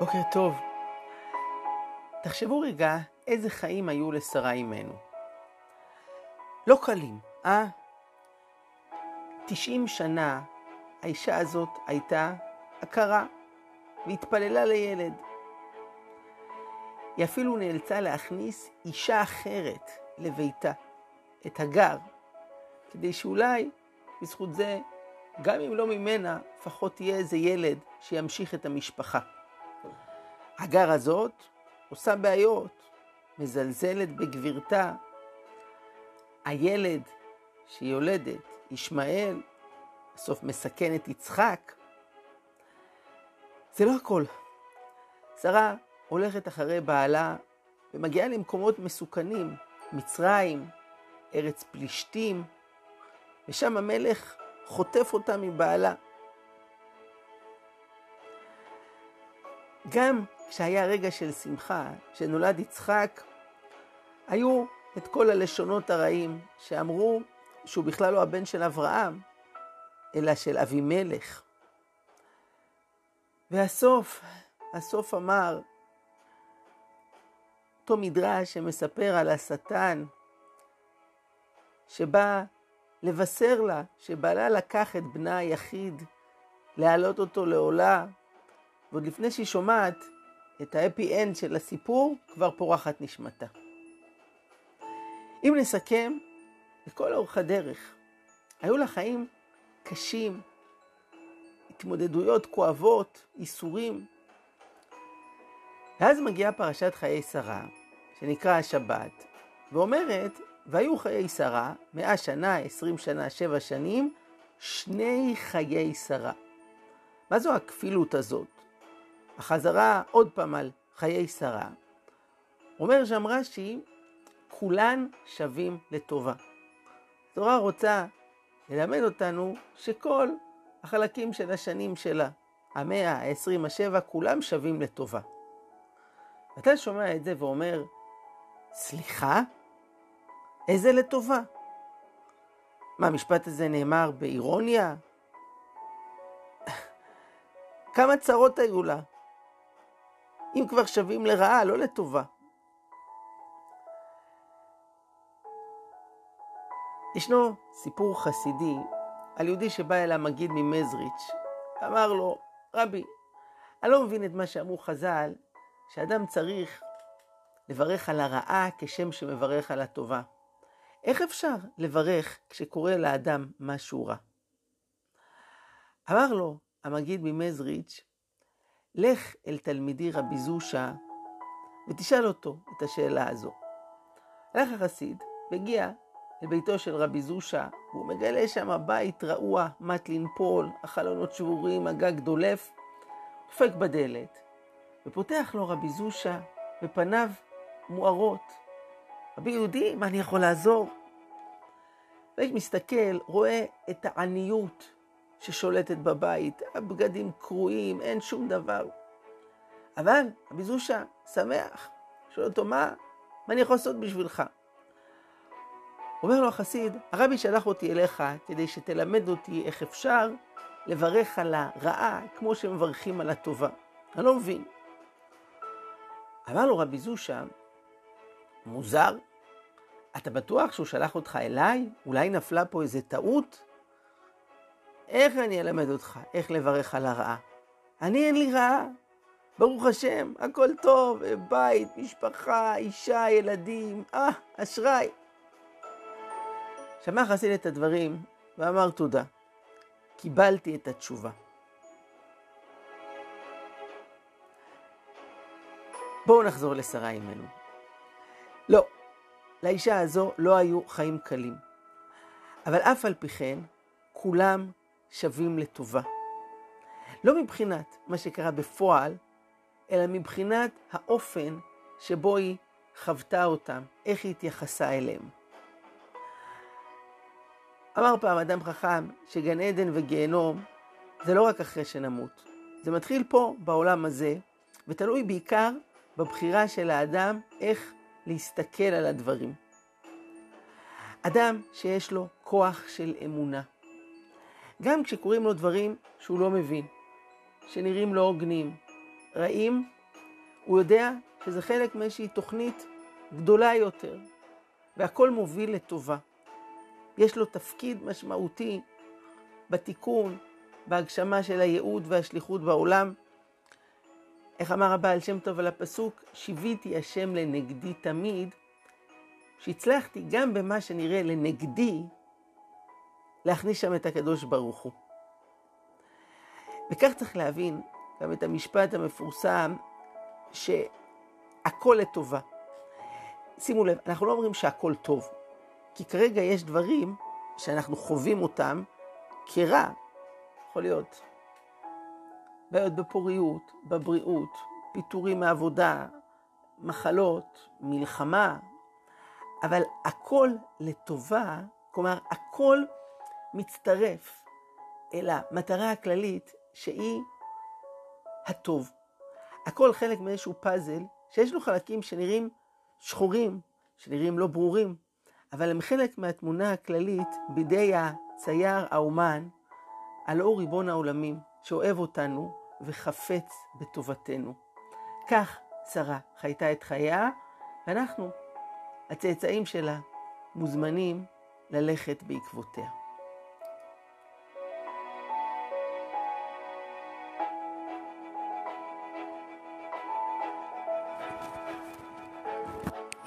בוקר טוב. תחשבו רגע איזה חיים היו לשרה אימנו. לא קלים, אה? 90 שנה האישה הזאת הייתה עקרה והתפללה לילד. היא אפילו נאלצה להכניס אישה אחרת לביתה, את הגר, כדי שאולי בזכות זה, גם אם לא ממנה, לפחות יהיה איזה ילד שימשיך את המשפחה. הגר הזאת עושה בעיות, מזלזלת בגבירתה. הילד שהיא יולדת, ישמעאל, בסוף מסכן את יצחק. זה לא הכל. שרה הולכת אחרי בעלה ומגיעה למקומות מסוכנים, מצרים, ארץ פלישתים, ושם המלך חוטף אותה מבעלה. גם כשהיה רגע של שמחה, כשנולד יצחק, היו את כל הלשונות הרעים שאמרו שהוא בכלל לא הבן של אברהם, אלא של אבימלך. והסוף, הסוף אמר, אותו מדרש שמספר על השטן, שבא לבשר לה שבעלה לקח את בנה היחיד, להעלות אותו לעולה, ועוד לפני שהיא שומעת את האפי אנד של הסיפור, כבר פורחת נשמתה. אם נסכם, לכל אורך הדרך, היו לה חיים קשים, התמודדויות כואבות, איסורים. ואז מגיעה פרשת חיי שרה, שנקרא השבת, ואומרת, והיו חיי שרה, מאה שנה, עשרים שנה, שבע שנים, שני חיי שרה. מה זו הכפילות הזאת? החזרה עוד פעם על חיי שרה. אומר שם רש"י, כולן שווים לטובה. התורה רוצה ללמד אותנו שכל החלקים של השנים שלה, המאה, העשרים, השבע, כולם שווים לטובה. אתה שומע את זה ואומר, סליחה? איזה לטובה? מה, המשפט הזה נאמר באירוניה? כמה צרות היו לה? אם כבר שווים לרעה, לא לטובה. ישנו סיפור חסידי על יהודי שבא אל המגיד ממזריץ', ואמר לו, רבי, אני לא מבין את מה שאמרו חז"ל, שאדם צריך לברך על הרעה כשם שמברך על הטובה. איך אפשר לברך כשקורה לאדם משהו רע? אמר לו המגיד ממזריץ', לך אל תלמידי רבי זושה ותשאל אותו את השאלה הזו. הלך החסיד והגיע לביתו של רבי זושה, והוא מגלה שם בית רעוע, מט לנפול, החלונות שבורים, הגג דולף, דופק בדלת, ופותח לו רבי זושה, ופניו מוארות. רבי יהודי, מה אני יכול לעזור? והאיש מסתכל, רואה את העניות ששולטת בבית, הבגדים קרועים, אין שום דבר. אבל רבי זושה שמח, שואל אותו, מה, מה אני יכול לעשות בשבילך? אומר לו החסיד, הרבי שלח אותי אליך כדי שתלמד אותי איך אפשר לברך על הרעה כמו שמברכים על הטובה. אני לא מבין. אמר לו רבי זושה, מוזר, אתה בטוח שהוא שלח אותך אליי? אולי נפלה פה איזה טעות? איך אני אלמד אותך איך לברך על הרעה? אני אין לי רעה. ברוך השם, הכל טוב, בית, משפחה, אישה, ילדים, אה, אשראי. שמע חסיד את הדברים ואמר תודה. קיבלתי את התשובה. בואו נחזור לשרה אימנו. לא, לאישה הזו לא היו חיים קלים. אבל אף על פי כן, כולם שווים לטובה. לא מבחינת מה שקרה בפועל, אלא מבחינת האופן שבו היא חוותה אותם, איך היא התייחסה אליהם. אמר פעם אדם חכם שגן עדן וגיהנום זה לא רק אחרי שנמות, זה מתחיל פה בעולם הזה, ותלוי בעיקר בבחירה של האדם איך להסתכל על הדברים. אדם שיש לו כוח של אמונה, גם כשקוראים לו דברים שהוא לא מבין, שנראים לא הוגנים, רעים, הוא יודע שזה חלק מאיזושהי תוכנית גדולה יותר, והכל מוביל לטובה. יש לו תפקיד משמעותי בתיקון, בהגשמה של הייעוד והשליחות בעולם. איך אמר הבעל שם טוב על הפסוק, שיוויתי השם לנגדי תמיד, שהצלחתי גם במה שנראה לנגדי, להכניס שם את הקדוש ברוך הוא. וכך צריך להבין גם את המשפט המפורסם, שהכל לטובה. שימו לב, אנחנו לא אומרים שהכל טוב, כי כרגע יש דברים שאנחנו חווים אותם כרע. יכול להיות בעיות בפוריות, בבריאות, פיטורים מעבודה, מחלות, מלחמה, אבל הכל לטובה, כלומר הכל מצטרף אל המטרה הכללית שהיא הטוב. הכל חלק מאיזשהו פאזל שיש לו חלקים שנראים שחורים, שנראים לא ברורים, אבל הם חלק מהתמונה הכללית בידי הצייר, האומן, אור ריבון העולמים, שאוהב אותנו וחפץ בטובתנו. כך שרה חייתה את חייה, ואנחנו, הצאצאים שלה, מוזמנים ללכת בעקבותיה.